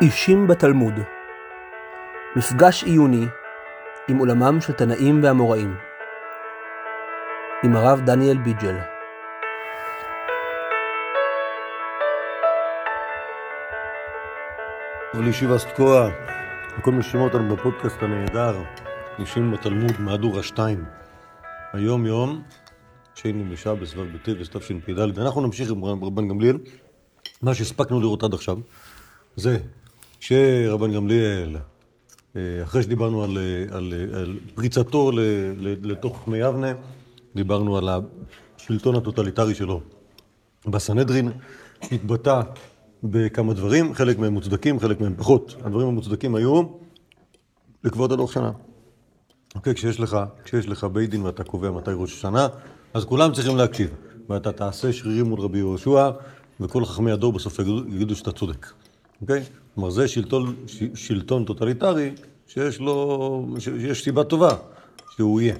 אישים בתלמוד מפגש עיוני עם עולמם של תנאים ואמוראים עם הרב דניאל ביג'ל סתקוע, לכל מי ששומע אותנו בפודקאסט הנהדר, אישים בתלמוד, מהדורה 2. היום יום, שני בשעה בסבב בטבת תשפ"ד, אנחנו נמשיך עם רבן גמליאל. מה שהספקנו לראות עד עכשיו, זה שרבן גמליאל, אה, אחרי שדיברנו על, על, על פריצתו לתוך מי יבנה, דיברנו על השלטון הטוטליטרי שלו בסנהדרין, התבטא בכמה דברים, חלק מהם מוצדקים, חלק מהם פחות. הדברים המוצדקים היו לכבוד הלוך שנה. אוקיי, כשיש לך, כשיש לך בית דין ואתה קובע מתי ראש השנה, אז כולם צריכים להקשיב. ואתה תעשה שרירים מול רבי יהושע, וכל חכמי הדור בסוף יגידו שאתה צודק. אוקיי? כלומר, זה שלטון, שלטון טוטליטרי שיש לו, שיש סיבה טובה שהוא יהיה.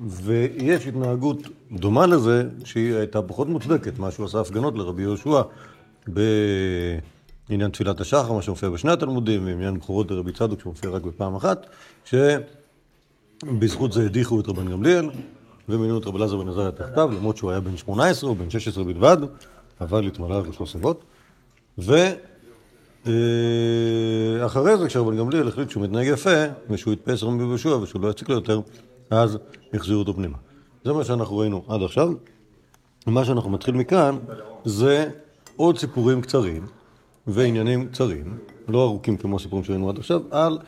ויש התנהגות דומה לזה, שהיא הייתה פחות מוצדקת, מה שהוא עשה הפגנות לרבי יהושע בעניין תפילת השחר, מה שמופיע בשני התלמודים, ועניין בכורות לרבי צדוק שמופיע רק בפעם אחת, שבזכות זה הדיחו את רבן גמליאל, ומינו את רבי אלעזר בן עזריה תחתיו, למרות שהוא היה בן 18 או בן 16 בלבד, אבל התמלא לשלוש סיבות. ואחרי זה, כשרבן גמליאל החליט שהוא מתנהג יפה, ושהוא יתפס רבי יהושע ושהוא לא יציק לו יותר, אז החזירו אותו פנימה. זה מה שאנחנו ראינו עד עכשיו. ומה שאנחנו מתחיל מכאן זה עוד סיפורים קצרים ועניינים קצרים, לא ארוכים כמו הסיפורים שראינו עד עכשיו, על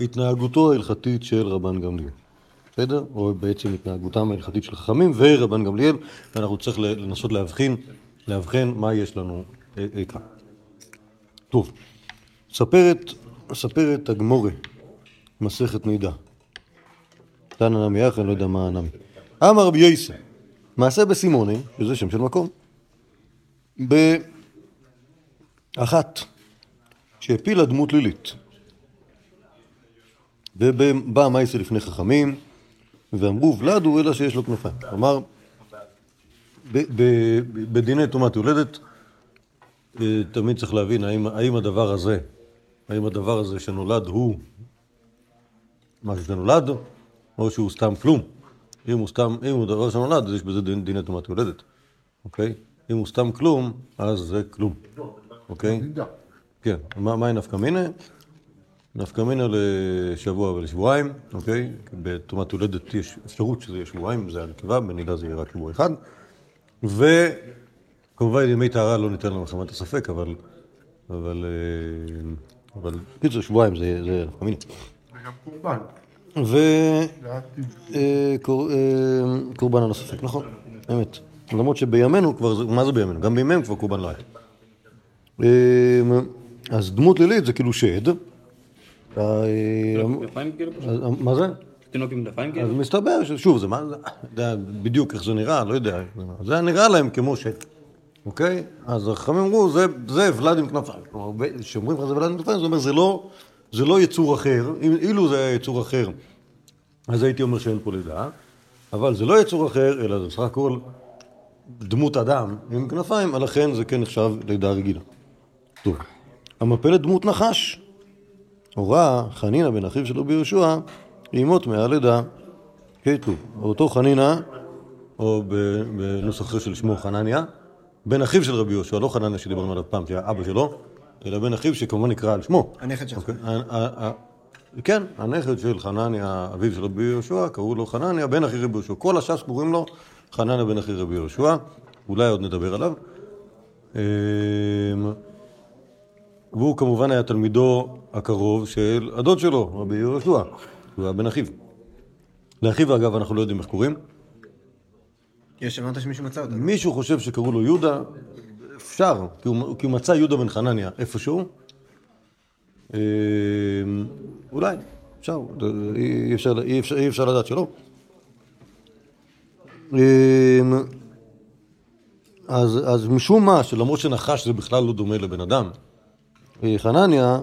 התנהגותו ההלכתית של רבן גמליאל. בסדר? או בעצם התנהגותם ההלכתית של חכמים ורבן גמליאל, ואנחנו צריך לנסות להבחין, להבחין מה יש לנו אה, אה, כאן. טוב, ספרת, ספרת הגמורה, מסכת מידע. תנא נמי יחד, לא יודע מה נמי. אמר רבי יסא, מעשה בסימוני, שזה שם של מקום, באחת שהפילה דמות לילית. ובא מייסה לפני חכמים, ואמרו ולדו אלא שיש לו כנפיים. כלומר, בדיני טומאת יולדת, תמיד צריך להבין האם, האם הדבר הזה, האם הדבר הזה שנולד הוא משהו שנולד, או שהוא סתם כלום. אם הוא סתם, אם הוא דבר שנולד, אז יש בזה דין, דיני טומאת יולדת, אוקיי? אם הוא סתם כלום, אז זה כלום, אוקיי? כן, מה, מהי נפקא מינה? נפקא מינה לשבוע ולשבועיים, אוקיי? בטומאת יולדת יש אפשרות שזה יהיה שבועיים, זה הנקבה, בנידה זה יהיה רק שבוע אחד. וכמובן ימי טהרה לא ניתן למחמת הספק, אבל... אבל... אבל... קיצור, שבועיים זה מינה. וגם קורבן. וקורבן על הספק, נכון, אמת. למרות שבימינו כבר, מה זה בימינו? גם בימיהם כבר קורבן לא היה. אז דמות לילית זה כאילו שד. מה זה? תינוק עם כנפיים אז כאילו? מסתבר ששוב, זה מה זה, יודע בדיוק איך זה נראה, לא יודע, זה נראה להם כמו שד, אוקיי? אז החכמים אמרו, זה, זה ולד עם כנפיים. כלומר, כשאומרים לך זה ולד עם כנפיים, זה אומר, זה לא, זה לא יצור אחר, אילו זה היה יצור אחר, אז הייתי אומר שאין פה לידה, אבל זה לא יצור אחר, אלא זה בסך הכל דמות אדם עם כנפיים, לכן זה כן נחשב לידה רגילה. טוב, המפלת דמות נחש. הורה חנינא בן אחיו של רבי יהושע לאמות מהלידה. כתוב, אותו חנינא, או בנוסח של שמו חנניה, בן אחיו של רבי יהושע, לא חנניה שדיברנו עליו פעם, שהיה אבא שלו, אלא בן אחיו שכמובן נקרא על שמו. הנכד שלך. אוקיי, כן, הנכד של חנניה, אביו של רבי יהושע, קראו לו חנניה, בן אחי רבי יהושע. כל הש"ס קוראים לו חנניה בן אחי רבי יהושע, אולי עוד נדבר עליו. אמ, והוא כמובן היה תלמידו הקרוב של הדוד שלו, רבי יהושע, הוא היה בן אחיו. לאחיו, אגב, אנחנו לא יודעים איך קוראים. יש, אמרת שמישהו מצא אותה. מישהו חושב שקראו לו יהודה, אפשר, כי הוא, כי הוא מצא יהודה בן חנניה איפשהו. אה, אולי, אפשר, אי אפשר, אי אפשר, אי אפשר לדעת שלא. אה, אז, אז משום מה, שלמרות שנחש זה בכלל לא דומה לבן אדם, אה, חנניה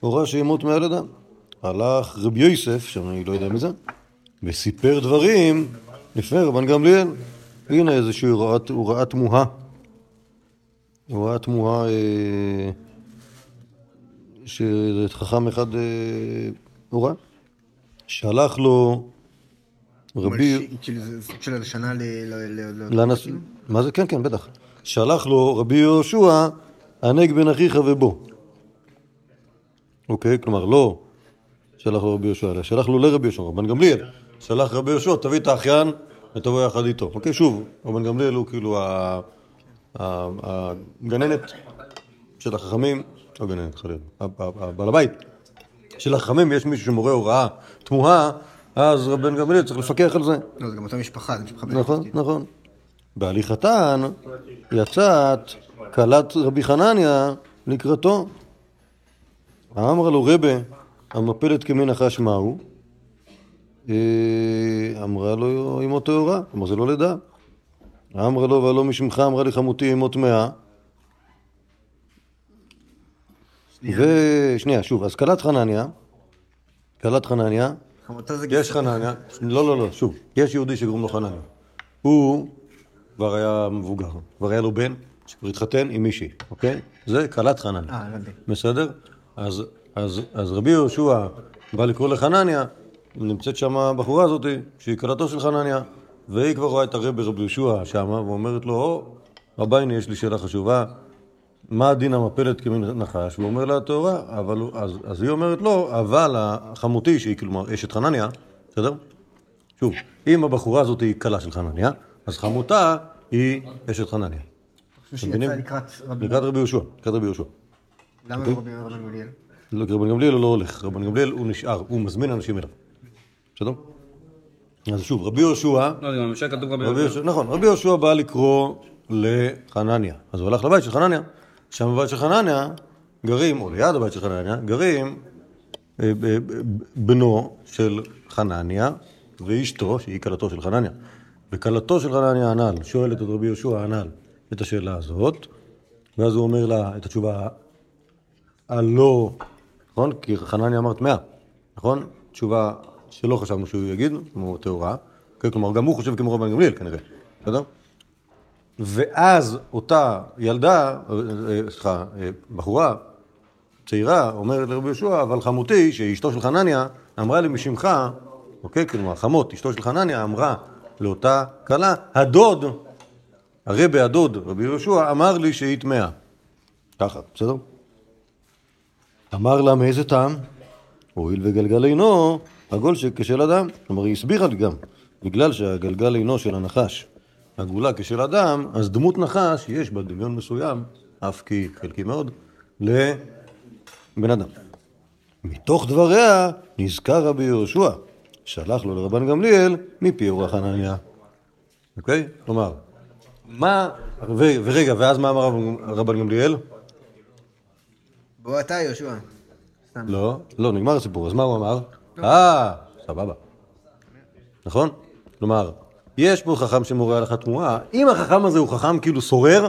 הורה שימות מהלידה. הלך רבי יוסף, שאני לא יודע מי זה, וסיפר דברים לפני רבן גמליאל. הנה איזושהי הוראה, הוראה תמוהה. הוראה תמוהה אה, שחכם אחד אה, הורה, שלח לו רבי... כאילו של הלשנה ל... ל- ל- ל- לאנס... מה זה? כן, כן, בטח. שלח לו רבי יהושע, הנק בן אחיך ובוא. אוקיי, כלומר, לא שלח לו רבי יהושע, אלא שלח לו לרבי יהושע, רבן גמליאל. שלח רבי יהושע, תביא את האחיין ותבוא יחד איתו. אוקיי, שוב, רבן גמליאל הוא כאילו הגננת של החכמים, לא גננת, חלילה, הבעל הבית של החכמים, יש מישהו שמורה הוראה תמוהה, אז רבן גמליאל צריך לפקח על זה. לא, זה גם אותה משפחה, זה משפחה נכון, נכון. בהליכתן יצאת כלת רבי חנניה לקראתו. אמר לו רבה, המפלת כמין נחש מהו? אה, אמרה לו אמו טהורה, כלומר זה לא לידה. אמרה לו והלא משמך אמרה לי חמותי אמו טמאה. ושנייה, שוב, אז כלת חנניה, כלת חנניה, יש חנניה, לא, לא, לא, שוב, יש יהודי שקוראים לו חנניה. הוא כבר היה מבוגר, כבר היה לו בן שכבר התחתן עם מישהי, אוקיי? זה כלת חנניה. אה. בסדר? אז רבי יהושע בא לקרוא לחנניה, נמצאת שם הבחורה הזאת, שהיא כלתו של חנניה, והיא כבר רואה את הרבי רבי יהושע שם, ואומרת לו, או, רבייני, יש לי שאלה חשובה, מה הדין המפלת כמין נחש? והוא אומר לה, טהורה, אבל אז, אז היא אומרת לו, אבל החמותי, שהיא כלומר אשת חנניה, בסדר? שוב, אם הבחורה הזאת היא כלה של חנניה, אז חמותה היא אשת חנניה. מבינים? לקראת רבי... יהושע, לקראת רבי יהושע. למה לא רבי גמליאל? לא, רבן גמליאל הוא לא הולך, רבן גמליאל הוא נשאר, הוא מזמין אנשים אליו. בסדר? אז שוב, רבי יהושע, לא, זה במשל כתוב רבי יהושע. נכון, רבי יהושע בא לקרוא לחנניה. אז הוא הלך לבית של חנניה. שם בבית של חנניה גרים, או ליד הבית של חנניה, גרים אה, ב- ב- בנו של חנניה ואשתו, שהיא כלתו של חנניה. וכלתו של חנניה הנ"ל שואלת את רבי יהושע הנ"ל את השאלה הזאת, ואז הוא אומר לה את התשובה הלא, נכון? כי חנניה אמר טמאה, נכון? תשובה שלא חשבנו שהוא יגיד, כמו טהורה, כן, כלומר גם הוא חושב כמו רבן גמליאל כנראה, בסדר? ואז אותה ילדה, אה, אה, סליחה, אה, בחורה צעירה אומרת לרבי יהושע, אבל חמותי, שהיא אשתו של חנניה, אמרה לי משמך, אוקיי, כלומר חמות, אשתו של חנניה, אמרה לאותה כלה, הדוד, הרבי הדוד, רבי יהושע, אמר לי שהיא טמאה. ככה, בסדר? אמר לה מאיזה טעם? הואיל וגלגל עינו עגול כשל אדם. כלומר, היא הסבירה גם, בגלל שהגלגל עינו של הנחש עגולה כשל אדם, אז דמות נחש יש בה דמיון מסוים, אף כי חלקי מאוד, לבן אדם. מתוך דבריה נזכר רבי יהושע, שלח לו לרבן גמליאל מפי אורח חנניה. אוקיי? כלומר, מה, ורגע, ואז מה אמר רבן גמליאל? בוא אתה יהושע. לא, לא, נגמר הסיפור, אז מה הוא אמר? אה, סבבה. נכון? כלומר, יש פה חכם שמורה עליך תמוהה, אם החכם הזה הוא חכם כאילו סורר,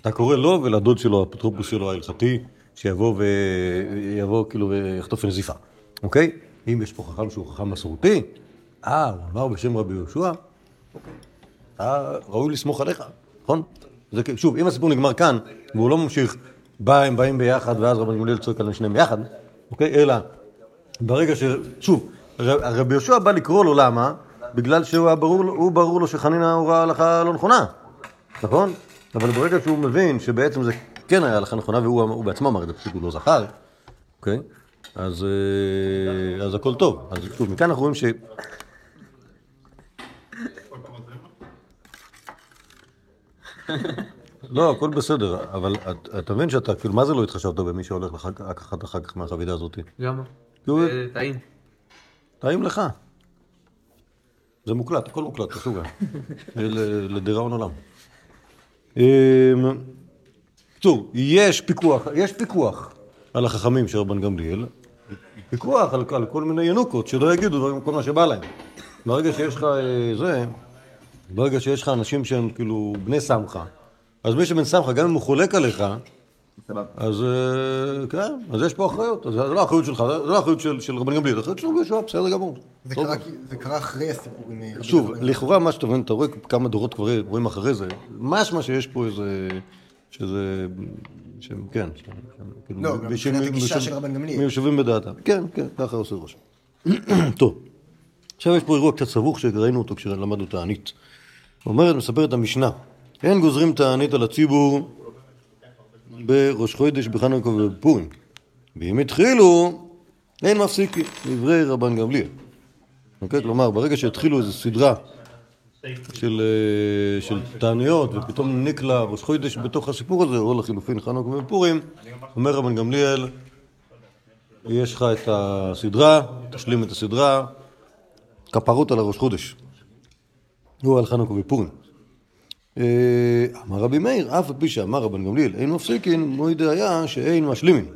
אתה קורא לו ולדוד שלו, האפוטרופוס שלו ההלכתי, שיבוא ויבוא כאילו ויחטוף נזיפה, אוקיי? אם יש פה חכם שהוא חכם מסורתי, אה, הוא אמר בשם רבי יהושע, אתה ראוי לסמוך עליך, נכון? זה, שוב, אם הסיפור נגמר כאן, והוא לא ממשיך, בא, הם באים ביחד, ואז רבן גמליאל צועק עליהם שניהם ביחד, אוקיי? אלא, ברגע ש... שוב, רבי יהושע בא לקרוא לו, למה? בגלל שהוא ברור, הוא ברור לו שחנינא הורה הלכה לא נכונה, נכון? אבל ברגע שהוא מבין שבעצם זה כן היה הלכה נכונה, והוא הוא בעצמו אמר את זה, פשוט הוא לא זכר, אוקיי? אז, אה, אז הכל טוב. אז שוב, מכאן אנחנו רואים ש... לא, הכל בסדר, אבל את- אתה מבין שאתה, כאילו, מה זה לא התחשבת במי שהולך לך- לקחת אחר כך מהחבילה הזאת? למה? זה טעים. טעים לך. זה מוקלט, הכל מוקלט, תעשו גם. לדיראון עולם. אמ, בקיצור, יש פיקוח, יש פיקוח על החכמים של רבן גמליאל, פיקוח על, על כל מיני ינוקות שלא יגידו דברים, כל מה שבא להם. ברגע שיש לך אה, זה, ברגע שיש לך אנשים שהם כאילו בני סמכה, אז מי שבן סמכה, גם אם הוא חולק עליך, אז אה, כן, אז יש פה אחריות. זה לא האחריות שלך, זה לא האחריות של, רבן גמליאל, זה האחריות של רבי יהושע, בסדר גמור. זה. קרה- אחרי הסיפור עם... רבי שוב. לכאורה מה שאתה מבין, אתה רואה כמה דורות כבר רואים אחרי זה, משמע שיש פה איזה, שזה, שהם, כן, כאילו, לא, גם מבחינת הגישה של רבן גמליאל. מיושבים בדעתם. כן, כן, ככה עושה ראש. טוב, עכשיו יש פה אירוע קצת סבוך שראינו אותו כשלמדנו תענית. אומרת, מספרת המשנה, אין גוזרים תענית על הציבור בראש חודש, בחנוכה ובפורים. ואם התחילו, אין מפסיקים, דברי רבן גמליאל. אוקיי? כלומר, ברגע שהתחילו איזו סדרה של, אה, של תעניות, ופתאום נקלע ראש חודש בתוך הסיפור הזה, או לחילופין חנוכה ופורים, אומר רבן גמליאל, יש לך את הסדרה, תשלים את הסדרה, כפרות על הראש חודש. הוא על חנוכה ופורים. אה, אמר רבי מאיר, אף על פי שאמר רבן גמליאל, אין מפסיקין, מועיד היה שאין משלימין.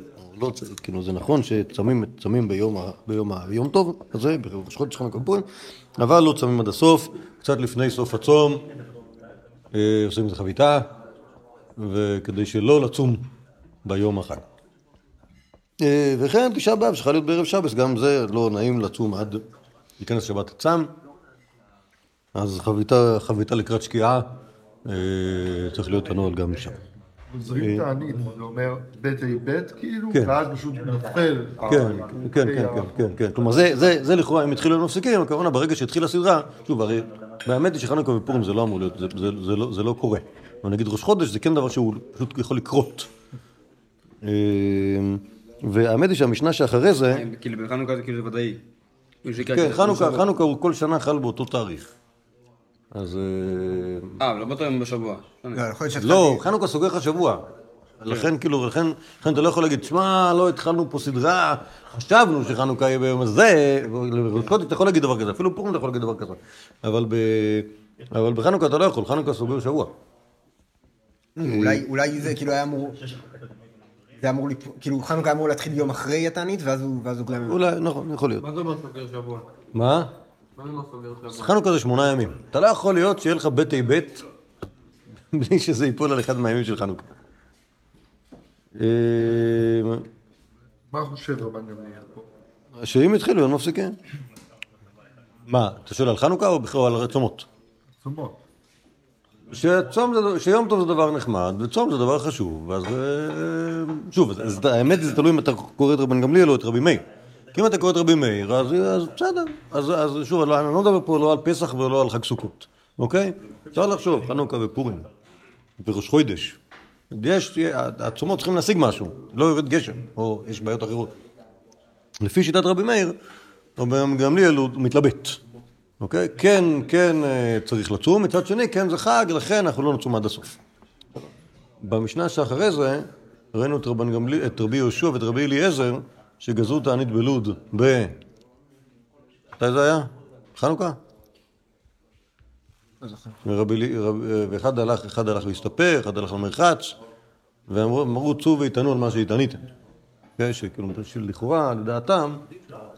לא, צ- כאילו זה נכון שצמים צמים ביום, ביום, ביום טוב הזה, בראש חודש חנוכה ופורים, אבל לא צמים עד הסוף, קצת לפני סוף הצום, אה, עושים את החביתה, וכדי שלא לצום ביום החג. אה, וכן תשעה באב שצריכה להיות בערב שבס, גם זה לא נעים לצום עד להיכנס שבת הצם, אז חביתה, חביתה לקראת שקיעה צריך להיות הנוהל גם שם. גוזרים תענית, זה אומר בית אי בית כאילו, כן. ואז פשוט נופל. כן, כן, כן, כן, כן, כן. כלומר, זה, זה, זה לכאורה, אם התחילו הם מפסיקים, הכוונה ברגע שהתחילה הסדרה, שוב, הרי, והאמת היא שחנוכה ופורים זה לא אמור להיות, זה, זה, זה, לא, זה לא קורה. אבל נגיד ראש חודש זה כן דבר שהוא פשוט יכול לקרות. אה, והאמת היא שהמשנה שאחרי זה, כאילו בחנוכה זה כאילו ודאי. כן, חנוכה, חנוכה הוא כל שנה חל באותו תאריך. אז... אה, אה, אבל לא באותו יום בשבוע. לא, לא, שהתחלתי... חנוכה סוגר לך שבוע. לכן כאילו, לכן, לכן אתה לא יכול להגיד, שמע, לא התחלנו פה סדרה, חשבנו שחנוכה יהיה ביום הזה, ובקודם אתה יכול להגיד דבר כזה, אפילו פורים אתה יכול להגיד דבר כזה. אבל, ב... אבל בחנוכה אתה לא יכול, חנוכה סוגר שבוע. אולי- אולי זה כאילו היה אמור... זה אמור, ליפ- כאילו חנוכה אמור להתחיל יום אחרי התענית, ואז הוא ואז הוא גם... אולי, נכון, יכול להיות. מה זה אומר סוגר שבוע? מה? אז חנוכה זה שמונה ימים. אתה לא יכול להיות שיהיה לך בית אי בית בלי שזה ייפול על אחד מהימים של חנוכה. אה, מה חושב רבן גמליאל פה? שאם התחילו, הם מפסיקים. מה, אתה שואל על חנוכה או בכלל על צומות? צומות. שיום טוב זה דבר נחמד, וצום זה דבר חשוב, אז אה, שוב, אז, אז האמת זה תלוי אם אתה קורא את רבן גמליאל או את רבי מאיר. אם אתה קורא את רבי מאיר, אז, אז בסדר. אז, אז שוב, לא- אני לא מדבר פה לא על פסח ולא על חג סוכות, אוקיי? אפשר לחשוב, חנוכה ופורים, וראש חוידש. יש, הצומות צריכים להשיג משהו, לא יורד גשם, או יש בעיות אחרות. לפי שיטת רבי מאיר, רבי גמליאל הוא מתלבט. אוקיי? כן, כן אה, צריך לצום, מצד שני, כן זה חג, לכן אנחנו לא נצום עד הסוף. במשנה שאחרי זה, ראינו את רבי יהושע ואת רבי אליעזר, שגזרו תענית בלוד ב... מתי זה היה? חנוכה? ורבי, רב, אה, ואחד הלך, אחד הלך להסתפר, אחד הלך למרחץ, ואמרו, אמרו צאו ויטענו על מה שהתעניתם. כן, שכאילו, שלכאורה, לדעתם,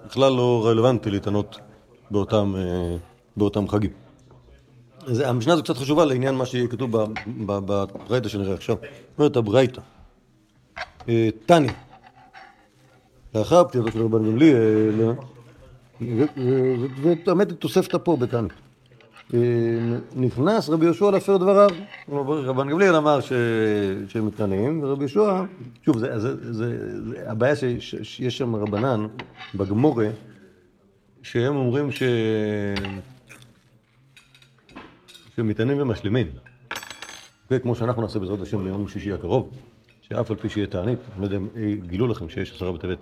בכלל לא רלוונטי להתענות באותם, אה, באותם חגים. אז המשנה הזו קצת חשובה לעניין מה שכתוב ב- ב- בברייתא שנראה עכשיו. אומרת הברייתא, אה, תני, לאחר פטירתו של רבן גמליאל, והאמת היא תוספתא פה בתני. אה, נכנס רבי יהושע להפר דבריו. רבן גמליאל אמר. שהם מתענים, ורבי יהושע, שוב, זה, זה, זה, הבעיה שיש שם רבנן בגמורה, שהם אומרים ש... שמתענים ומשלימים. וכמו שאנחנו נעשה בעזרת השם ביום שישי הקרוב, שאף על פי שיהיה תענית, אני לא יודע אם גילו לכם שיש עשרה בטבת,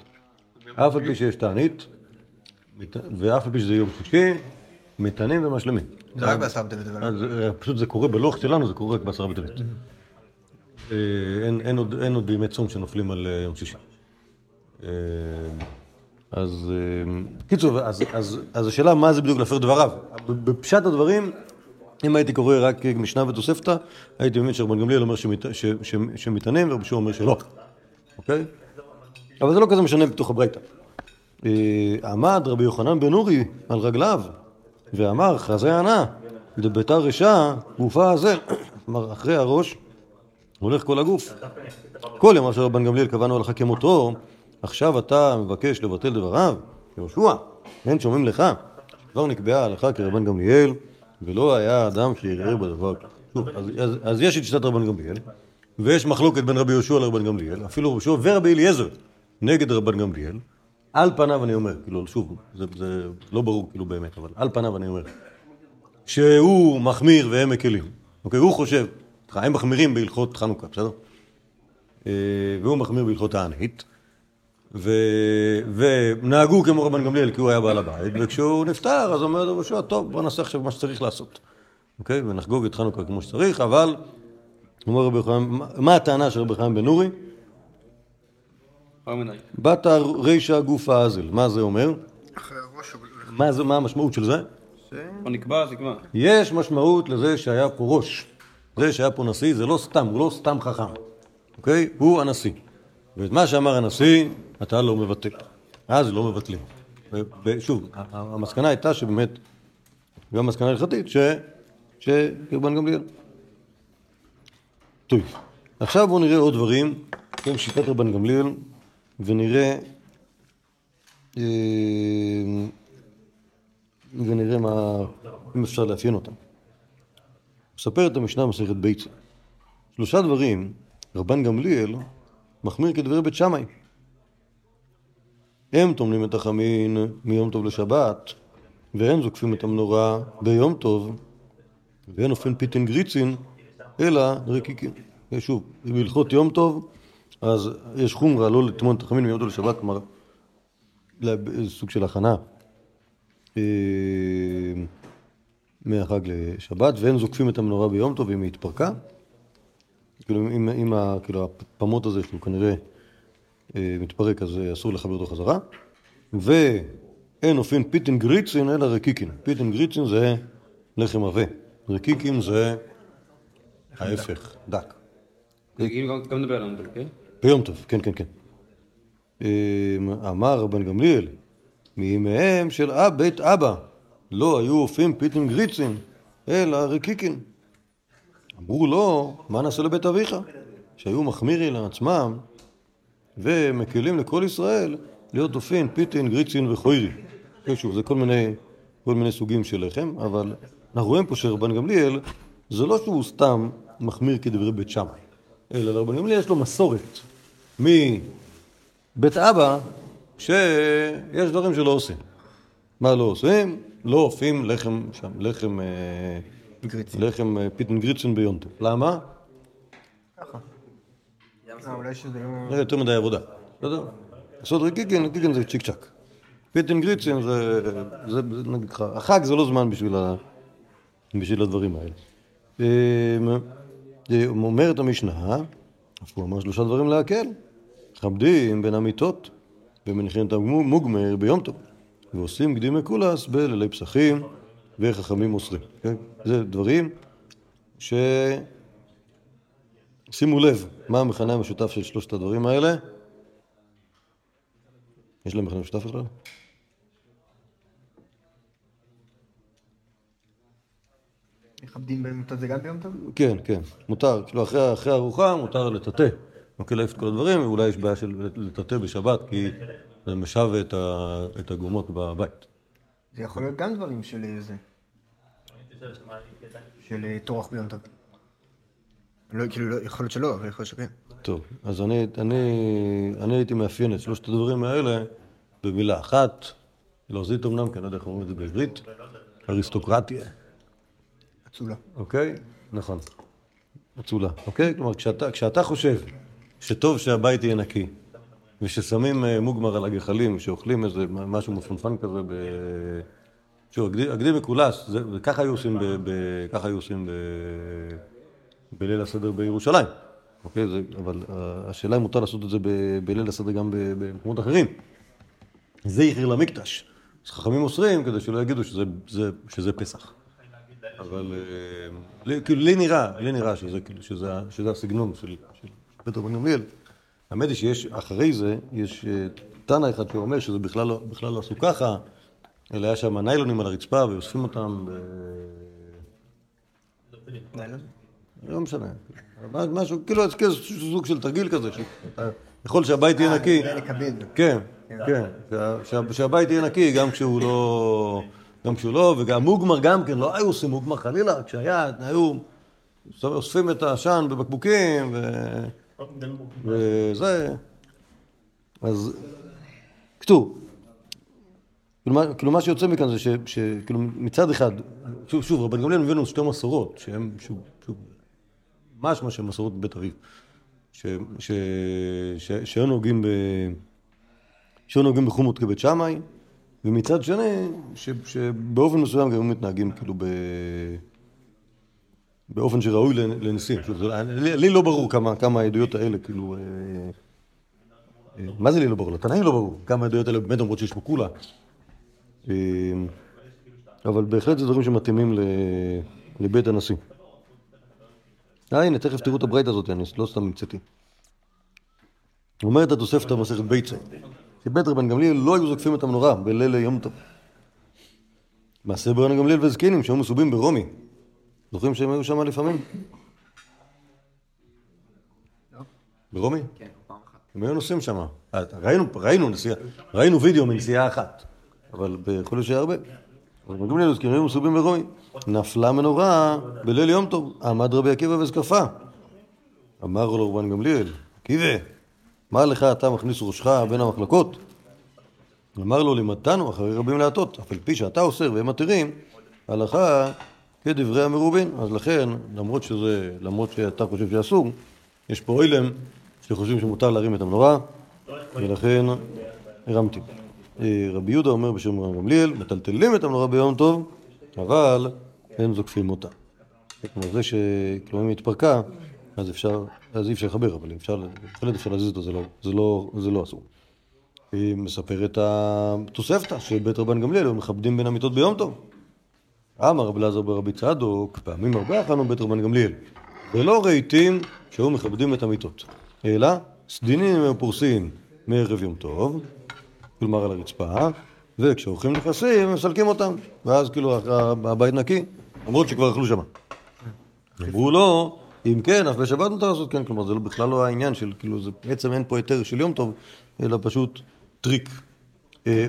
אף על פי שיש תענית, ואף על פי שזה יום שישי, מתענים ומשלימים. זה רק בעשרה בטבת, אה, פשוט זה קורה בלוח שלנו, זה קורה רק בעשרה בטבת. אה, אין- עוד- בימי צום שנופלים על אה, יום שישי. אז קיצור, אז- השאלה מה זה בדיוק להפר דבריו. בפשט הדברים, אם הייתי קורא רק משנה ותוספתא, הייתי מבין שרבן גמליאל אומר שמתענים ורבי אומר שלא, אוקיי? אבל זה לא כזה משנה בתוך הברייתא. אה, עמד רבי יוחנן בן אורי על רגליו ואמר, חזה ענה, דביתר רשע, גופה הזה. כלומר, אחרי הראש הולך כל הגוף. כל ימיו של רבן גמליאל קבענו הלכה כמותו, עכשיו אתה מבקש לבטל דבריו, יהושע, אין שומעים לך. כבר נקבעה ההלכה כרבן גמליאל, ולא היה אדם שיראה בדבר. אז יש את שיטת רבן גמליאל, ויש מחלוקת בין רבי יהושע לרבן גמליאל, אפילו רבי יהושע ורבי אליעזר נגד רבן גמליאל, על פניו אני אומר, כאילו, שוב, זה, זה לא ברור כאילו באמת, אבל על פניו אני אומר, שהוא מחמיר והם מקלים. אוקיי, הוא חושב, הם מחמירים בהלכות חנוכה, בסדר? אה, והוא מחמיר בהלכות הענית, ו... ונהגו כמו רבן גמליאל כי הוא היה בעל הבית, וכשהוא נפטר אז אומר יהושע, טוב, בוא נעשה עכשיו מה שצריך לעשות. אוקיי? ונחגוג את חנוכה כמו שצריך, אבל, אומר רבי חיים, מה הטענה של רבי חיים בן נורי? בת רישא גופא אזל, מה זה אומר? מה, זה, מה המשמעות של זה? או נקבע, אז נקבע. יש משמעות לזה שהיה פה ראש. זה שהיה פה נשיא זה לא סתם, הוא לא סתם חכם, אוקיי? הוא הנשיא. ואת מה שאמר הנשיא, אתה לא מבטל. אז לא מבטלים. ושוב, המסקנה הייתה שבאמת, גם מסקנה הלכתית, ש... שרבן גמליאל. טוב, עכשיו בואו נראה עוד דברים, כן, שיטת רבן גמליאל, ונראה... אה, ונראה מה, אם אפשר לאפיין אותם. מספרת המשנה במסכת ביצה. שלושה דברים, רבן גמליאל מחמיר כדברי בית שמאי. הם טומנים את החמין מיום טוב לשבת, והם זוקפים את המנורה ביום טוב, ואין אופן פיתין גריצין, אלא רקיקין. שוב, בהלכות יום טוב, אז יש חומרה לא לטמון את החמין מיום טוב לשבת, כלומר, סוג של הכנה אה, מהחג לשבת, ואין זוקפים את המנורה ביום טוב אם היא התפרקה. כאילו, אם, אם ה- כאילו, הפמוט הזה שהוא כנראה אה, מתפרק, אז אה, אסור לחבר אותו חזרה. ואין אופין פיתין גריצין אלא רקיקין. פיתין גריצין זה לחם עבה. רקיקין זה ההפך, דק. גם- נדבר עליו, כן? ביום טוב, כן, כן, כן. אמ, אמר רבן גמליאל, מימיהם של בית אבא לא היו אופים פיתים גריצין, אלא רקיקין. אמרו לו, מה נעשה לבית אביך? שהיו מחמירי לעצמם ומקלים לכל ישראל להיות אופין פיתין גריצין וחוירי. שוב, זה כל מיני, כל מיני סוגים של לחם, אבל אנחנו רואים פה שרבן גמליאל, זה לא שהוא סתם מחמיר כדברי בית שמאי, אלא לרבן גמליאל יש לו מסורת מבית אבא, שיש דברים שלא עושים. מה לא עושים? לא אופים לחם שם, לחם, אה, גריצין. לחם אה, פיתן גריצין ביום טוב. למה? אה, אולי שזה לא... זה יותר מדי עבודה. בסדר? לעשות רקיקין, רקיקין זה צ'יק צ'אק. פיתן גריצין זה, זה, נגיד לך, החג זה לא זמן בשביל הדברים האלה. אה, אומרת המשנה, אף הוא אמר שלושה דברים להקל. מכבדים בין המיטות ומניחים את המוגמר ביום טוב. ועושים קדימי קולס בלילי פסחים וחכמים מוסרים. כן? זה דברים ש... שימו לב, מה המכנה המשותף של שלושת הדברים האלה? יש להם מכנה משותף בכלל? מכבדים במוטות זה גם ביום טוב? כן, כן, מותר, כאילו אחרי, אחרי הארוחה מותר לטאטא. אוקיי, להעיף את כל הדברים, ואולי יש בעיה של לטאטא בשבת, כי זה משב את, ה, את הגומות בבית. זה יכול להיות גם דברים של זה. של טורח ביום טוב. לא, כאילו, לא, יכול להיות שלא, אבל יכול להיות שכן. טוב, אז אני, אני, אני הייתי מאפיין את שלושת הדברים האלה במילה אחת, לועזית אמנם, כי אני לא יודע איך אומרים את זה בעברית, אריסטוקרטיה. אצולה. אוקיי? נכון. אצולה, אוקיי? כלומר, כשאתה, כשאתה חושב שטוב שהבית יהיה נקי, וששמים אה, מוגמר על הגחלים, שאוכלים איזה משהו מפונפן כזה ב... שוב, הגדי- מקולס, וככה היו עושים, ב, ב, היו עושים ב, בליל הסדר בירושלים, אוקיי? זה, אבל אה, השאלה אם מותר לעשות את זה ב, בליל הסדר גם במקומות אחרים. זה יחיר למקדש. אז חכמים אוסרים כדי שלא יגידו שזה, זה, שזה פסח. אבל אה, כאילו לי נראה, לי נראה שזה כאילו שזה, הסגנון של, פטר בן גמליאל. האמת היא שיש, אחרי זה, יש אה, תנא אחד שאומר שזה בכלל לא, בכלל לא עשו ככה, אלא היה שם ניילונים על הרצפה ואוספים אותם, ב... לא משנה, משהו, כאילו, סוג של תרגיל כזה, שאתה יכול שהבית יהיה נקי. זה לקבל. כן, כן, שה- שהבית יהיה נקי גם כשהוא לא, גם כשהוא לא, וגם מוגמר גם כן, לא היו עושים מוגמר חלילה, כשהיה, היו אוספים את העשן בבקבוקים, ו... וזה... אז... כתוב, כאילו מה- כאילו שיוצא מכאן זה שכאילו מצד אחד, שוב, שוב, רבן גמליאל מביא לנו שתי מסורות, שהן, שוב, שוב, ממש מה שהן מסורות בית אביב, שהיו נוגעים ב... שהיו נוגעים בחומות כבית שמאי, ומצד שני, ש- שבאופן מסוים גם הם מתנהגים כאילו ב... באופן שראוי לנ- לנשיאים. לי לי לא ברור כמה כמה העדויות האלה, כאילו... אה, אה, מה זה לי לא ברור? לתנאים לא ברור. כמה העדויות האלה באמת אומרות שיש פה כולה. אה, אבל בהחלט זה דברים שמתאימים לבית הנשיא. אה, הנה, תכף תראו את הברייתא הזאת, אני לא סתם המצאתי. אומרת התוספתא במסכת ביצה, שבית רבן גמליאל לא היו זוקפים את המנורה בליל יום טוב. מעשה ברבן גמליאל וזקנים שהיו מסובים ברומי. זוכרים שהם היו שם לפעמים? ברומי? כן, פעם אחת. הם היו נוסעים שם. ראינו, ראינו נסיעה, ראינו וידאו מנסיעה אחת, אבל יכול להיות שהיה הרבה. אבל מגיעים לנו, זקנים היו מסובים ברומי. נפלה מנורה בליל יום טוב, עמד רבי עקיבא וזקפה. אמר לו רבן גמליאל, עקיבא, מה לך אתה מכניס ראשך בין המחלקות? אמר לו, לימדתנו אחרי רבים להטות, אף על פי שאתה אוסר והם מתירים, הלכה כדברי המרובין. אז לכן, למרות שזה, למרות שאתה חושב שאסור, יש פה אילם שחושבים שמותר להרים את המנורה, ולכן הרמתי. אה, רבי יהודה אומר בשם רבי גמליאל, מטלטלים את המנורה ביום טוב, אבל אין זוקפים אותה. כלומר, זה שכלומר התפרקה, אז אפשר, אז אי אפשר לחבר, אבל אפשר, בהחלט אפשר להזיז אותה, זה לא, זה לא, זה לא אסור. היא מספרת התוספתא שבית רבן גמליאל היו מכבדים בין המיטות ביום טוב. אמר רבי אלעזר ברבי צדוק, פעמים הרבה אכלנו בית רבן גמליאל, ולא ראיתי שהיו מכבדים את המיטות, אלא סדינים הם פורסים מערב יום טוב, כלומר על הרצפה, וכשאורחים נכנסים הם מסלקים אותם, ואז כאילו הבית נקי, למרות שכבר אכלו שם. אמרו לו, אם כן, אף בשבת מותר לעשות כן, כלומר זה לא- בכלל לא העניין של, כאילו זה בעצם אין פה היתר של יום טוב, אלא פשוט טריק. אה,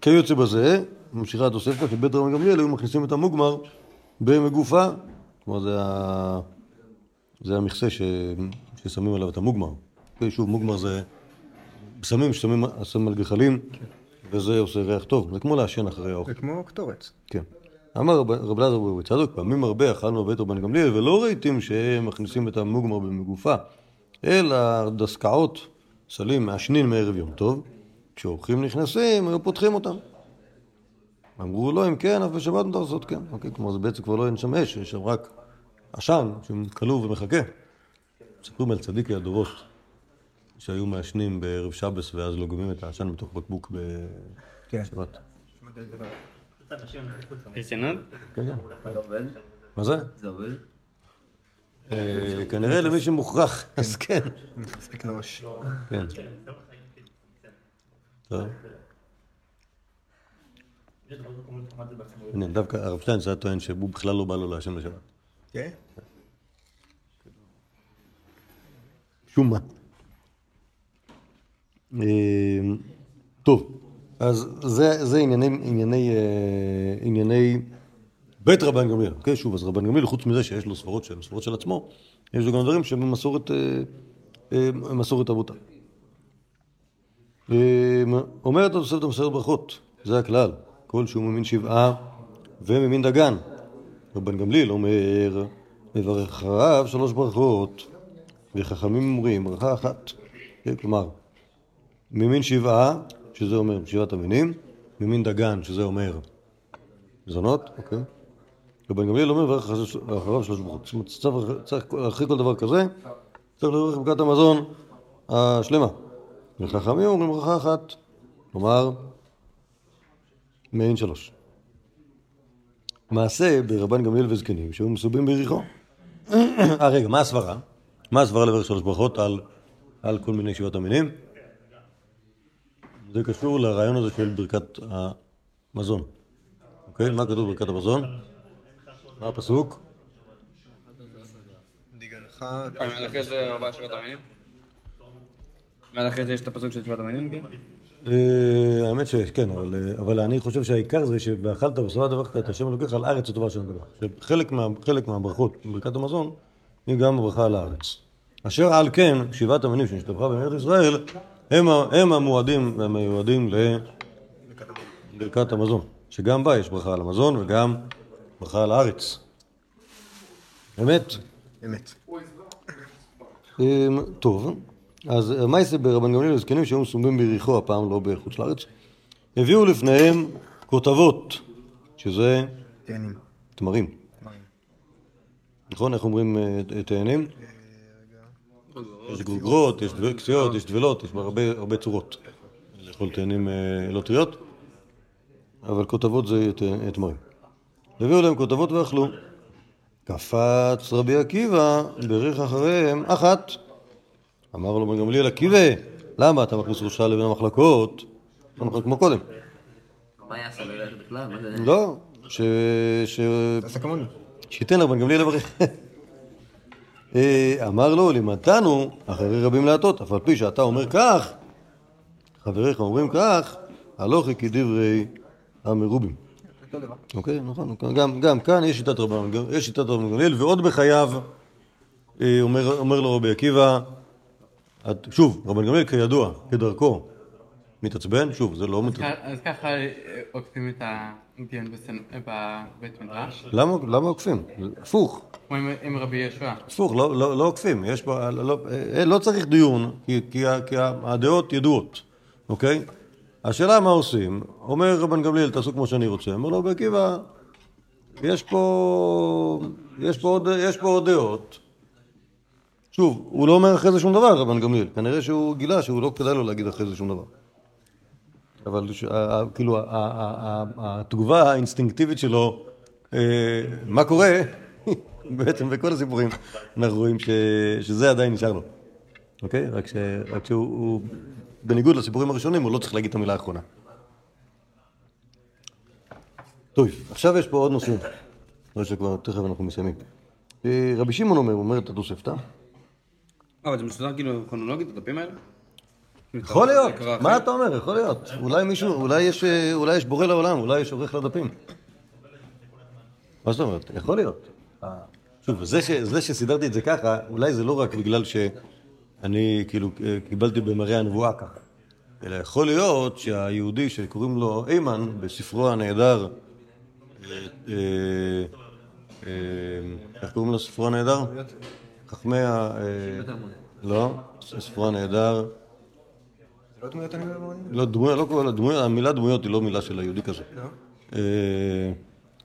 כיוצא בזה, ממשיכה התוספתא, שבית רבן גמליאל היו מכניסים את המוגמר במגופה, כלומר זה, ה... זה המכסה ש... ששמים עליו את המוגמר. שוב, מוגמר זה סמים ששמים שמים על גחלים, וזה עושה ריח טוב, זה כמו לעשן אחרי האוכל. זה כמו קטורת. כן. אמר רב אלעזר ברבי צדוק, פעמים הרבה אכלנו בבית רבן גמליאל, ולא ראיתים שהם מכניסים את המוגמר במגופה, אלא דסקאות, סלים, מעשנין מערב יום טוב, כשאורחים נכנסים, היו פותחים אותם. אמרו לו, אם כן, אף בשבת מותר לעשות כן. אוקיי, כלומר, זה בעצם כבר לא אין שם אש, יש שם רק עשן שכלוא ומחכה. מספרים על צדיקי הדורות, שהיו מעשנים בערב שבס ואז לוגמים את העשן בתוך בקבוק כן. כן, כן. עובד? מה זה? זה עובד? אה, כנראה למי שמוכרח, אז כן. מספיק לראש. כן. טוב. הנה, דווקא הרב שטיינץ היה טוען שהוא בכלל לא בא לו לעשן בשבת. כן? שום מה. אה, טוב, אז זה, זה ענייני, ענייני, אה, ענייני בית רבן גמליאל. אוקיי, שוב, אז רבן גמליאל, חוץ מזה שיש לו סברות שהן סברות של עצמו, יש לו גם דברים שהם במסורת, אה, אה, מסורת אבותיו. אה, אומרת התוספת המסרת ברכות, זה הכלל, כל שהוא ממין שבעה וממין דגן. רבן גמליאל אומר, מברך אחריו שלוש ברכות, וחכמים אומרים ברכה אחת. כן, כלומר, ממין שבעה, שזה אומר שבעת המינים, ממין דגן, שזה אומר זונות, אוקיי? רבן גמליאל אומר מברך אחריו שלוש ברכות. זאת אומרת, צריך, אחרי כל דבר כזה, צריך לברך ברכת המזון השלמה. וחכמים אומרים ברכה אחת, כלומר, מעין שלוש. מעשה ברבן גמליאל וזקנים שהיו מסובים ביריחו. אה, רגע, מה הסברה? מה הסברה לברך שלוש ברכות על, על כל מיני שבעת המינים? זה קשור לרעיון הזה של ברכת המזון. אוקיי? מה כתוב בברכת המזון? מה הפסוק? כן? אה, האמת שכן, אבל, אה, אבל אני חושב שהעיקר זה שאכלת ושבעת דברת את השם אלוקיך על הארץ הטובה של. שחלק מה, חלק מהברכות בברכת המזון היא גם הברכה על הארץ. אשר על כן, שבעת המינים שנשתבחה בארץ ישראל, הם, הם המועדים והמיועדים לברכת המזון. שגם בה יש ברכה על המזון וגם ברכה על הארץ. אמת? אמת. אמ, טוב, אז מה יעשה רבן גמליאל לזקנים שהיו מסומבים ביריחו, הפעם לא בחוץ לארץ? הביאו לפניהם כותבות, שזה תאנים. תמרים. נכון? איך אומרים אה, תאנים? יש גרוגרות, יש קציעות, יש דבלות, יש הרבה, הרבה צורות. לאכול תאנים אה, לא טריות, אבל כותבות זה ת- תמרים. הביאו להם כותבות ואכלו. קפץ רבי עקיבא, ברך אחריהם אחת. אמר לו בן גמליאל עקיבא, למה אתה מכניס ראשך לבין המחלקות? לא נכון כמו קודם. מה יעשה? לא בכלל? זה? לא, ש... שייתן רבן גמליאל לברך. אה, אמר לו, לימדתנו אחרי רבים להטות, אף על פי שאתה אומר כך, חבריך אומרים כך, הלוכי כדברי המרובים. אוקיי, נכון, גם, כאן יש שיטת רבן יש שיטת רבן גמליאל, ועוד בחייו אה, אומר, לו רבי עקיבא, שוב, רבן גמליאל כידוע, כדרכו, מתעצבן, שוב, זה לא מת... אז ככה עוקפים את הדיון בבית מדרש, למה, עוקפים? הפוך. כמו עם- רבי יהושע. הפוך, לא, לא, לא עוקפים, לא, אה, לא צריך דיון, כי, הדעות ידועות, אוקיי? השאלה מה עושים, אומר רבן גמליאל, תעשו כמו שאני רוצה, אומר לו, בעקיבא, יש פה, יש פה, עוד, יש פה עוד דעות. שוב, הוא לא אומר אחרי זה שום דבר, רבן גמליאל, כנראה שהוא גילה שהוא לא כדאי לו להגיד אחרי זה שום דבר. אבל כאילו, התגובה האינסטינקטיבית שלו, אה, מה קורה, בעצם בכל הסיפורים, אנחנו רואים שזה עדיין נשאר לו. אוקיי? רק שהוא, הוא- בניגוד לסיפורים הראשונים, הוא לא צריך להגיד את המילה האחרונה. טוב, עכשיו יש פה עוד נושאים. לא שכבר תכף אנחנו מסיימים. אה, רבי שמעון אומר, אומר את התוספתא. אה, אבל זה מסודר כאילו כרונולוגית, הדפים האלה? יכול להיות, מה? אתה אומר? יכול להיות. אולי מישהו, אולי יש, אה, אולי יש בורא לעולם, אולי יש עורך לדפים. מה זאת אומרת? יכול להיות. אה, שוב, זה, ש, זה שסידרתי את זה ככה, אולי זה לא רק בגלל שאני כאילו אה, קיבלתי במראה הנבואה ככה, אלא יכול להיות שהיהודי שקוראים לו איימן, בספרו הנהדר, איך קוראים לו ספרו הנהדר? חכמי ה... לא, ספרו הנהדר. זה לא דמויות אני אומר? לא, דמויות, לא קוראים לה המילה דמויות היא לא מילה של היהודי כזה. אה,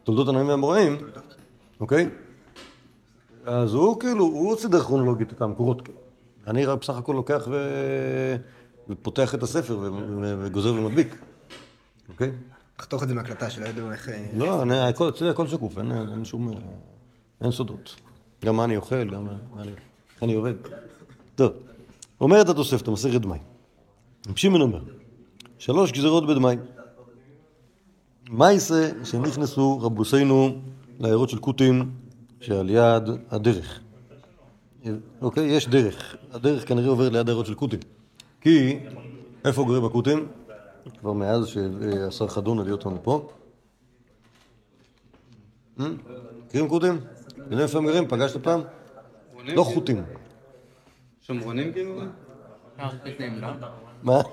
תולדות הנעים והאמוראים, אוקיי? אז הוא כאילו, הוא סידר כרונולוגית את המקורות. כאילו. אני בסך הכל לוקח ו... ופותח את הספר וגוזר ומדביק, אוקיי? תחתוך את זה מהקלטה שלא ידעו איך... אה, לא, אני, הכל, שקוף, אין, שום... אה, אין סודות. גם מה אני אוכל, גם מה אני, איך אני עובד. טוב, אומרת התוספתא, מסכת דמאי. רב שמעון אומר, שלוש גזירות בדמאי. מייסה שנכנסו רבוסינו לעיירות של כותים שעל יד הדרך. אוקיי? יש דרך. הדרך כנראה עוברת ליד העיירות של כותים. כי איפה גרים הכותים? כבר מאז שהשר חדון הביא אותנו פה. אה? מכירים כותים? יודעים איפה הם גרים? פגשת פעם? לא חוטים. שומרונים כאילו? לא?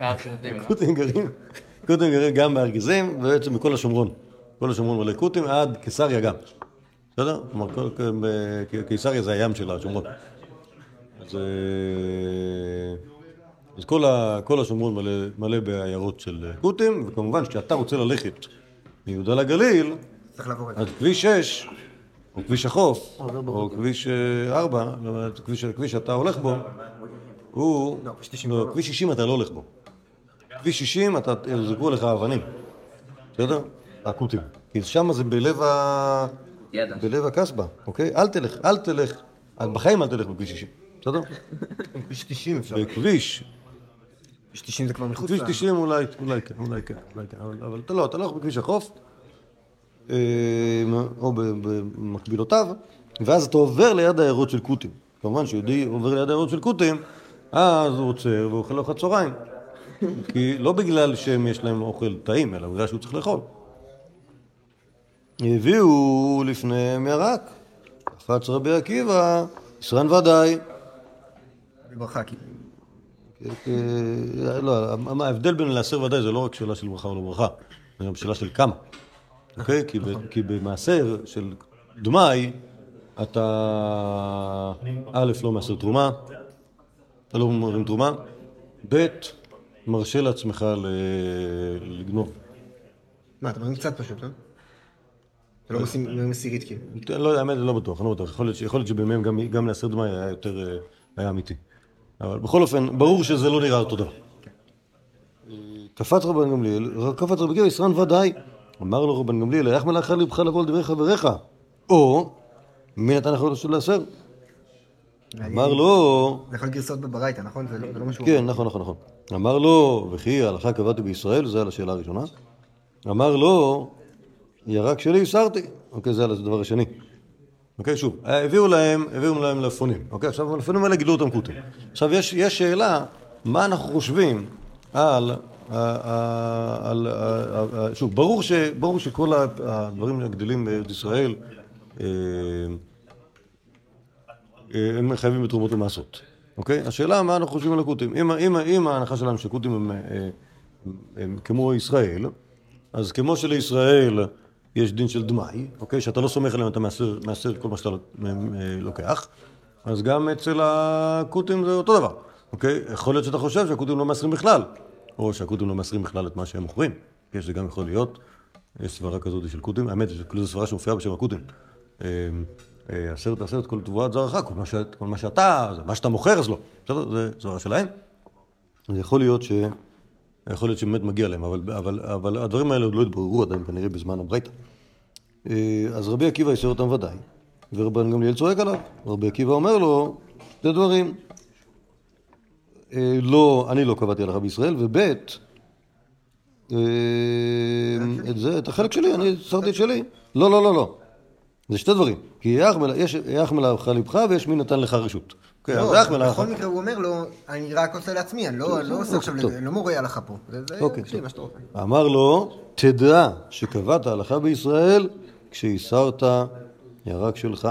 מה? כותים גרים, כותים גרים גם בארגזים, ובעצם בכל השומרון. כל השומרון מלא כותים, עד קיסריה גם. בסדר? כלומר, קיסריה זה הים של השומרון. אז, אה, אז כל, ה, כל השומרון מלא, מלא בעיירות של כותים, וכמובן כשאתה רוצה ללכת מיהודה לגליל. אז כביש 6, או כביש החוף, או כביש 4, כביש, כביש שאתה הולך בו, הוא... לא, כביש 90 לא, 60 אתה לא הולך בו. כביש 60, אתה, יזרקו לך אבנים. בסדר? הכותים. כי שם זה בלב ה... ידע. בלב הקסבה, אוקיי? אל תלך, אל תלך. בחיים אל תלך בכביש 60. בסדר? כביש 90 אפשר. בכביש, כביש 90 זה כבר מחוץ כביש ל... 90 אולי, אולי כן, אולי כן, אולי כן, אבל, אבל אתה לא, אתה לא הולך בכביש החוף, אה, או ב- במקבילותיו, ואז אתה עובר ליד העיירות של כותים. כמובן שיהודי עובר ליד העיירות של כותים, אז הוא עוצר ואוכל ארוחת צהריים. כי לא בגלל שהם יש להם אוכל טעים, אלא בגלל שהוא צריך לאכול. הביאו לפניהם ירק. קפץ רבי עקיבא, ישרן ודאי. בברכה, כאילו. אה, לא, מה, ההבדל בין להסר ודאי זה לא רק שאלה של ברכה או לא ברכה, זה גם שאלה של כמה. אוקיי? כי כי במעשר של דמאי, אתה א', לא מעשר תרומה, אתה לא מרים תרומה, ב', מרשה לעצמך לגנוב. מה, אתה מרים קצת פשוט, לא? אתה לא מרים עשירית, כאילו. לא האמת, לא בטוח, לא בטוח. יכול להיות שבימיהם גם- להסר דמאי היה יותר, אה, היה אמיתי. אבל בכל אופן, ברור שזה לא נראה אותו דבר. קפץ רבן גמליאל, קפץ רבי גמליאל, ישרן ודאי. אמר לו רבן גמליאל, איך מלאכה לבך לבוא לדברי חבריך? או, מי נתן לך לשוב לעשר? אמר לו, זה יכול גרסאות בברייתא, נכון? זה לא לא משהו... כן, נכון, נכון, נכון. אמר לו, וכי ההלכה קבעתי בישראל, זה על השאלה הראשונה. אמר לו, ירק שלי הסרתי. אוקיי, זה על הדבר השני. אוקיי, שוב, הביאו להם, הביאו להם מלפפונים. אוקיי, עכשיו המלפפונים האלה גידלו אותם כותים. עכשיו יש, יש שאלה, מה אנחנו חושבים על... על שוב, ברור, ש, ברור שכל הדברים הגדלים בארץ ישראל אה, הם חייבים בתרומות ומעשרות, אוקיי? השאלה מה אנחנו חושבים על הכותים. אם, אם, אם ההנחה שלנו שכותים הם, אה, הם, הם כמו ישראל, אז כמו שלישראל יש דין של דמאי, אוקיי? שאתה לא סומך עליהם, אתה מעשר, מעשר כל מה שאתה אה, לוקח, אז גם אצל הכותים זה אותו דבר, אוקיי? יכול להיות שאתה חושב שהכותים לא מעשרים בכלל, או שהכותים לא מעשרים בכלל את מה שהם מוכרים, כן, שזה גם יכול להיות. יש סברה כזאת של כותים, האמת, זו סברה שמופיעה בשם הכותים. אה, אה, עשרת עשרת כל תבואת זרעך, כל. כל מה שאתה, זה מה שאתה מוכר אז לא. בסדר? זה סברה שלהם. אז יכול להיות ש... יכול להיות שבאמת מגיע להם, אבל, אבל, אבל הדברים האלה עוד לא התבררו עדיין כנראה בזמן הברייתא. אה, אז רבי עקיבא אישר אותם ודאי, ורבן גמליאל צועק עליו. רבי עקיבא אומר לו שתי דברים. אה, לא, אני לא קבעתי הלכה בישראל, וב' את זה, את החלק שלי, אני הסרתי את שלי. לא, לא, לא, לא. זה שתי דברים. כי יחמל עליך לבך ויש מי נתן לך רשות. אז לא. בכל מקרה הוא אומר לו, אני רק עושה לעצמי, אני לא לא עושה עכשיו, אני לא מורה הלכה פה. זה אוקיי. מה שאתה רוצה. אמר לו, תדע שקבעת הלכה בישראל כשהסרת ירק שלך.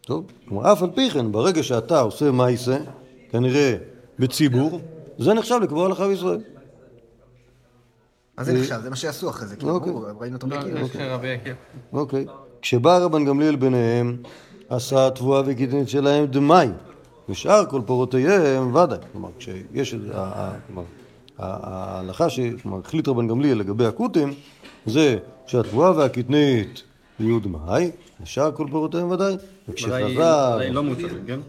טוב, כלומר, אף על פי כן, ברגע שאתה עושה מייסה, כנראה בציבור, זה נחשב לקבוע הלכה בישראל. אז זה נחשב, זה מה שיעשו אחרי זה, כאילו, אוקיי. ברור, ראינו אותו לא, בקיר. אוקיי. כשבא רבן גמליאל ביניהם, עשה תבואה וקטנית שלהם דמאי, ושאר כל פירותיהם ודאי. כלומר, כשיש, את ההלכה שכלומר, החליט רבן גמליאל לגבי הכותים, זה שהתבואה והקטנית יהיו דמאי, ושאר כל פירותיהם ודאי. וכשחזר, לא כן?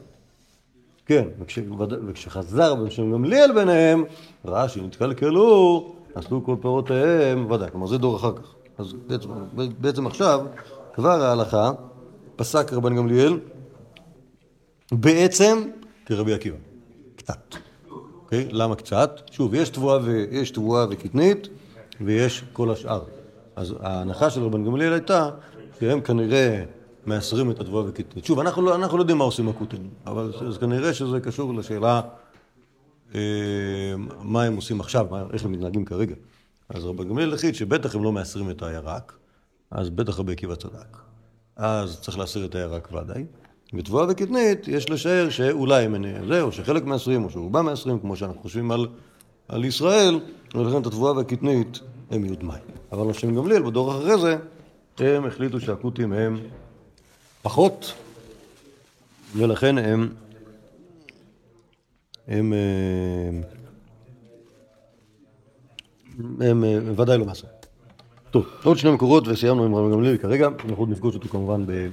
כן, וכשחזר בן שם גמליאל ביניהם, ראה שנתקלקלו, עשו כל פירותיהם, ודאי, כלומר זה דור אחר כך. אז בעצם, בעצם עכשיו, כבר ההלכה, פסק רבן גמליאל, בעצם כרבי עקיבא. קצת. אוקיי? למה קצת? שוב, יש תבואה, ו... יש תבואה וקטנית, ויש כל השאר. אז ההנחה של רבן גמליאל הייתה שהם כנראה מעשרים את התבואה וקטנית. שוב, אנחנו לא, אנחנו לא יודעים מה עושים הכותים, אבל אז כנראה שזה קשור לשאלה מה הם עושים עכשיו, מה, איך הם מתנהגים כרגע. אז רבן גמליאל החליט שבטח הם לא מעשרים את הירק, אז בטח רבי עקיבא צדק. אז צריך להסיר את הירק ודאי. בתבואה וקטנית יש לשער שאולי הם זה, או שחלק מהעשרים, או שרובם מהעשרים, כמו שאנחנו חושבים על, על ישראל, ולכן את התבואה והקטנית הם דמאי. אבל השם גמליאל, בדור אחרי זה, הם החליטו שהכותים הם פחות, ולכן הם, הם, אה, הם, אה, ודאי לא מעשרים. טוב, עוד שני מקורות וסיימנו עם רבי גמליאל כרגע, אנחנו עוד נפגוש אותו כמובן ב...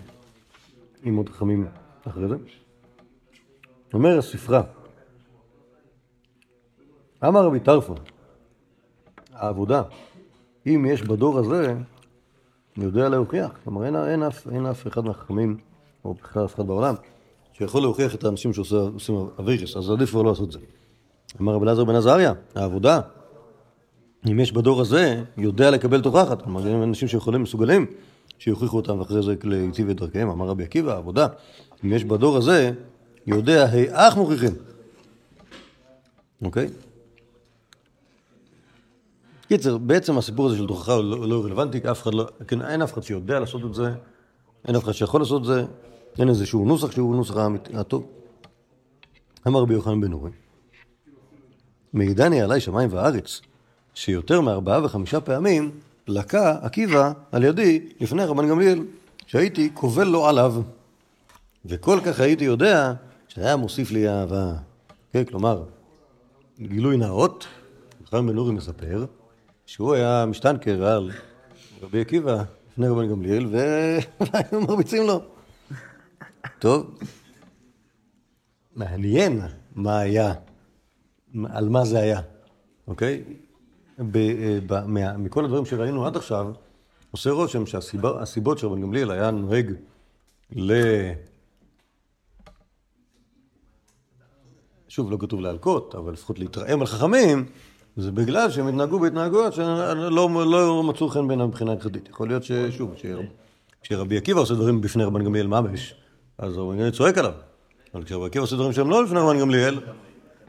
עם עוד חכמים אחרי זה. אומר הספרה, אמר רבי טרפון, העבודה, אם יש בדור הזה, יודע להוכיח. כלומר, אין, אין, אף, אין אף אחד מהחכמים, או בכלל אף אחד בעולם, שיכול להוכיח את האנשים שעושים אבירס, אז עדיף כבר לא לעשות זה. אמר רבי אלעזר בן עזריה, העבודה, אם יש בדור הזה, יודע לקבל תוכחת. כלומר, הם אנשים שיכולים, מסוגלים, שיוכיחו אותם ואחרי זה להיטיב את דרכיהם. אמר רבי עקיבא, העבודה, אם יש בדור הזה, יודע היאך מוכיחים. אוקיי? קיצר, בעצם הסיפור הזה של תוכחה הוא לא, לא רלוונטי, אף אחד לא, כן, אין אף אחד שיודע לעשות את זה, אין אף אחד שיכול לעשות את זה, אין איזשהו נוסח שהוא נוסח הטוב. אמר רבי יוחנן בן נורי, מעידני עליי שמיים וארץ, שיותר מארבעה וחמישה פעמים לקה עקיבא על ידי לפני רבן גמליאל, שהייתי קובל לו עליו, וכל כך הייתי יודע שהיה מוסיף לי אהבה. כן, כלומר, גילוי נאות, יוחנן בן נורי מספר שהוא היה משטנקר על רבי עקיבא לפני רבן גמליאל, והיינו מרביצים לו. טוב, מעניין מה היה, על מה זה היה, אוקיי? ב, אה, ב, מה, מכל הדברים שראינו עד עכשיו, עושה רושם שהסיבות שרבן גמליאל היה נוהג ל... שוב, לא כתוב להלקות, אבל לפחות להתרעם על חכמים, זה בגלל שהם התנהגו בהתנהגויות שלא לא מצאו חן בעיניהם מבחינה הלכתית. יכול להיות ששוב, כשרבי עקיבא עושה דברים בפני רבן גמליאל ממש, אז רבן גמליאל צועק עליו. אבל כשרבי עקיבא עושה דברים שהם לא לפני רבן גמליאל,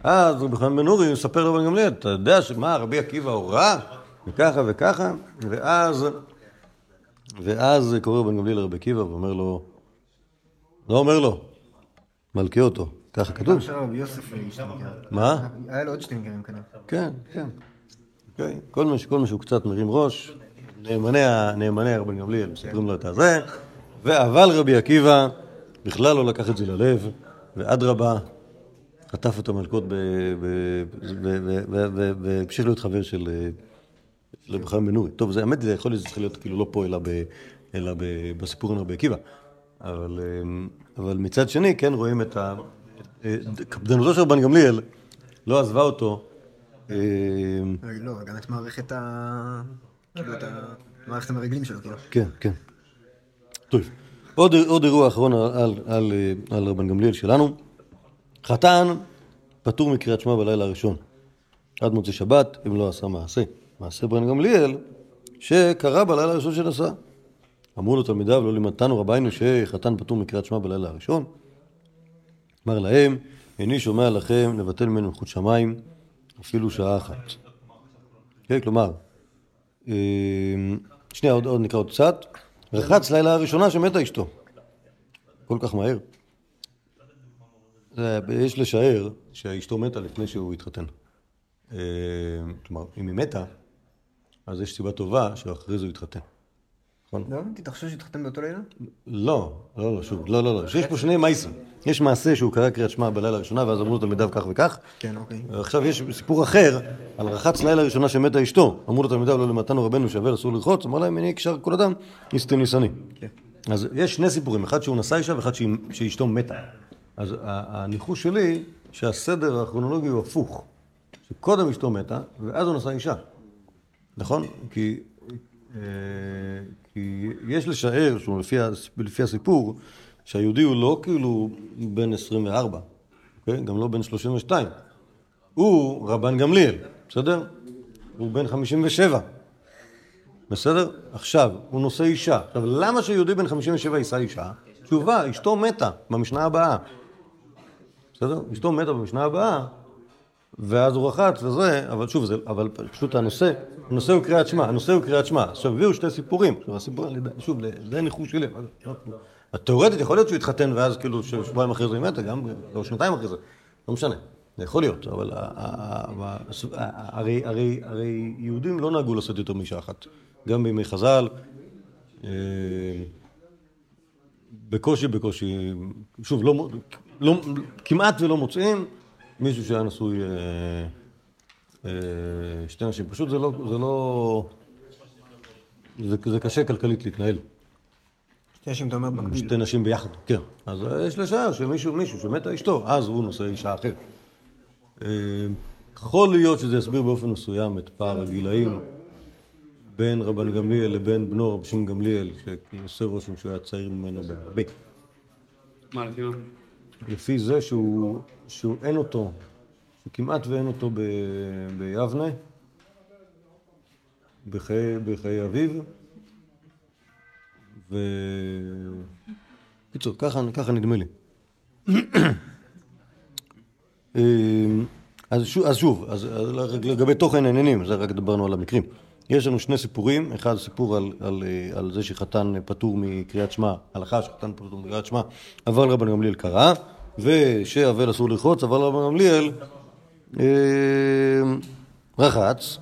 אז רבי חנן בן אורי מספר לרבן גמליאל, אתה יודע שמה, רבי עקיבא הורה, וככה וככה, ואז, ואז קורא רבן גמליאל לרבי עקיבא ואומר לו, לא אומר לו, מלכה אותו, ככה כתוב. מה? היה לו עוד שטינקרים כנראה. כן, כן. אוקיי, כל מי, שהוא קצת מרים ראש, נאמני רבן גמליאל מספרים לו את הזה, ואבל רבי עקיבא בכלל לא לקח את זה ללב, ואדרבה, חטף את המלכות ב- ב- ו- ו- ו- ו- והמשיך להיות חבר של אה, של רבי חיים בן נורי. טוב, זה האמת, זה יכול להיות שזה צריך להיות כאילו לא פה, אלא, ב, אלא ב, בסיפור עם רבי עקיבא. אבל, אה, אבל מצד שני, כן רואים את ה... אה, קפדנותו של רבן גמליאל לא עזבה אותו. לא, גם את מערכת ה... כאילו את. מערכת המרגלים שלו, כאילו. כן, כן. טוב. עוד, עוד אירוע אחרון על, על, על, אה, על רבן גמליאל שלנו. חתן פטור מקריאת שמע בלילה הראשון. עד מוצאי שבת, אם לא עשה מעשה. מעשה רבן גמליאל, שקרה בלילה הראשון שנסע. אמרו לו תלמידיו, לא לימדתנו רביינו שחתן פטור מקריאת שמע בלילה הראשון. אמר להם, איני שומע לכם לבטל ממנו מלכות שמיים אפילו שעה אחת. כן, כלומר, אה, שנייה, עוד נקרא עוד קצת. רחץ לילה הראשונה שמתה אשתו. כל כך מהר. יש לשער שאשתו מתה לפני שהוא התחתן. אה, כלומר, אם היא מתה, אז יש סיבה טובה שאחרי זה הוא התחתן. נכון? לא הבנתי, אתה חושב שהתחתן באותו לילה? לא, לא, לא, שוב, לא, לא, לא. יש פה שני מייסים. יש מעשה שהוא קרא קריאת שמע בלילה הראשונה, ואז אמרו לו תלמידיו כך וכך. כן, אוקיי. עכשיו יש סיפור אחר, על רחץ לילה ראשונה שמתה אשתו. אמרו לו תלמידיו, לא למתנו רבנו שווה אסור לרחוץ, אמר להם, הנה יקשר כל אדם, יסטה ניסני. כן. אז יש שני סיפורים, אחד שהוא נשא אישה ואחד שאשתו מתה. אז הניחוש שלי, שהסדר הכרונולוגי הוא הפוך. שקודם אשתו מתה, ואז הוא נשא אישה. נכון? כי, אה, כי יש לשער, לפי הסיפור, שהיהודי הוא לא כאילו בן 24, אוקיי? גם לא בן 32. הוא רבן גמליאל, בסדר? הוא בן 57. בסדר? עכשיו, הוא נושא אישה. עכשיו, למה שיהודי בן 57 יישא אישה? תשובה, אשתו מתה במשנה הבאה. בסדר? אשתו מתה במשנה הבאה, ואז הוא רחץ וזה, אבל שוב, זה, אבל פשוט הנושא, הנושא הוא קריאת שמע, הנושא הוא קריאת שמע. עכשיו, הביאו שתי סיפורים. עכשיו, הסיפור, שוב, זה ניחוש שלי. התיאורטית יכול להיות שהוא התחתן ואז כאילו שבועיים אחרי זה היא מתה, גם, או שנתיים אחרי זה, לא משנה. זה יכול להיות, אבל הרי, יהודים לא נהגו לעשות יותר מאישה אחת. גם בימי חז"ל, אה, בקושי, בקושי, שוב, לא, לא, כמעט ולא מוצאים מישהו שהיה נשוי אה, אה, שתי נשים. פשוט זה לא, זה לא, קשה כלכלית להתנהל. שתי אנשים אתה אומר במקביל. שתי נשים ביחד, כן. אז יש לשער שמישהו, מישהו שמתה אשתו, אז הוא נושא אישה אחרת. אה, יכול להיות שזה יסביר באופן מסוים את פער הגילאים בין רבן גמליאל לבין בנו רבי שמעון גמליאל, שעושה רושם שהוא היה צעיר ממנו בהרבה. מה, לפי מה? לפי זה שהוא, שהוא אין אותו, שכמעט ואין אותו ב, ביבנה, בחיי, בחיי אביו, ו... קיצור, ככה, ככה נדמה לי. אמ, אז שוב, אז, שוב אז, אז לגבי תוכן העניינים, זה רק דיברנו על המקרים. יש לנו שני סיפורים, אחד סיפור על, על, אה, על זה שחתן פטור מקריאת שמע, הלכה שחתן פטור מקריאת שמע, אבל רבן גמליאל קרא, ושאבל אסור לרחוץ, אבל רבן גמליאל אה, רחץ,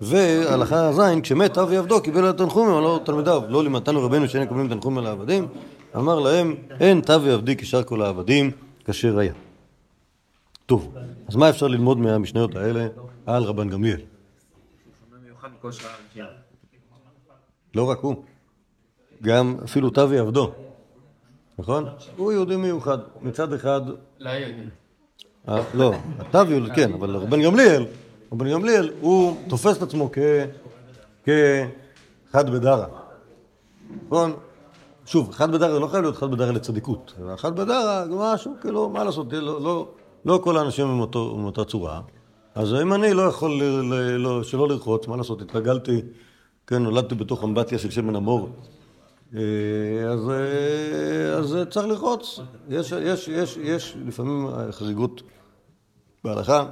והלכה ז', כשמת אבי עבדו קיבל את תנחומים, אמר תלמידיו, לא לימדתנו רבנו שאין מקבלים תנחומים על העבדים, אמר להם, אין תבי עבדי כשאר כל העבדים, כאשר היה. טוב, אז מה אפשר ללמוד מהמשניות האלה על רבן גמליאל? לא רק הוא, גם אפילו תבי עבדו, נכון? הוא יהודי מיוחד. מצד אחד... לא יהודי. אה, לא, התבי, כן, אבל רבן גמליאל, רבן גמליאל, הוא תופס את עצמו כחד בדרה. נכון? שוב, חד בדרה זה לא חייב להיות חד בדרה לצדיקות. חד בדרה זה משהו, כאילו, מה לעשות, לא, לא, לא כל האנשים הם אותו, עם אותה צורה. אז אם אני לא יכול ל, ל, לא, שלא לרחוץ, מה לעשות, התרגלתי, כן, נולדתי בתוך אמבטיה של שמן המור. אה, אז, אה, אז צריך לרחוץ. יש, יש, יש, יש לפעמים חריגות בהלכה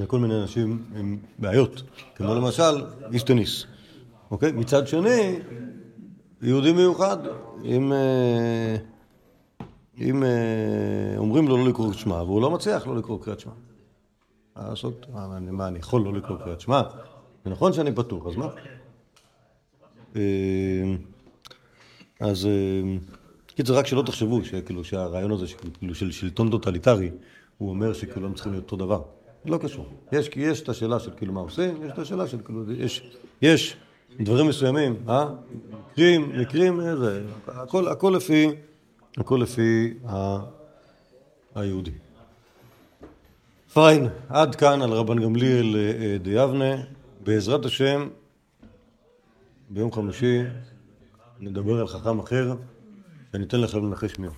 לכל מיני אנשים עם בעיות, כמו למשל איש טניס. אוקיי? מצד שני, יהודי מיוחד, אם, אה, אם אומרים לו לא לקרוא את שמע, והוא לא מצליח לא לקרוא קריאת שמע. מה לעשות? מה, אני, יכול לא לקרוא קריאת שמע? זה נכון שאני פתוח, אז מה? אז קיצר, רק שלא תחשבו שכאילו שהרעיון הזה שכאילו של שלטון טוטליטרי, הוא אומר שכאילו הם צריכים להיות אותו דבר. לא קשור. יש, יש את השאלה של כאילו מה עושים, יש את השאלה של כאילו, יש, יש דברים מסוימים, אה? מקרים, מקרים, זה, הכל, הכל לפי, הכל לפי ה, היהודי. fine, עד כאן על רבן גמליאל אה, דיבנה. בעזרת השם, ביום חמישי נדבר על חכם אחר, ואני אתן לכם לנחש מי.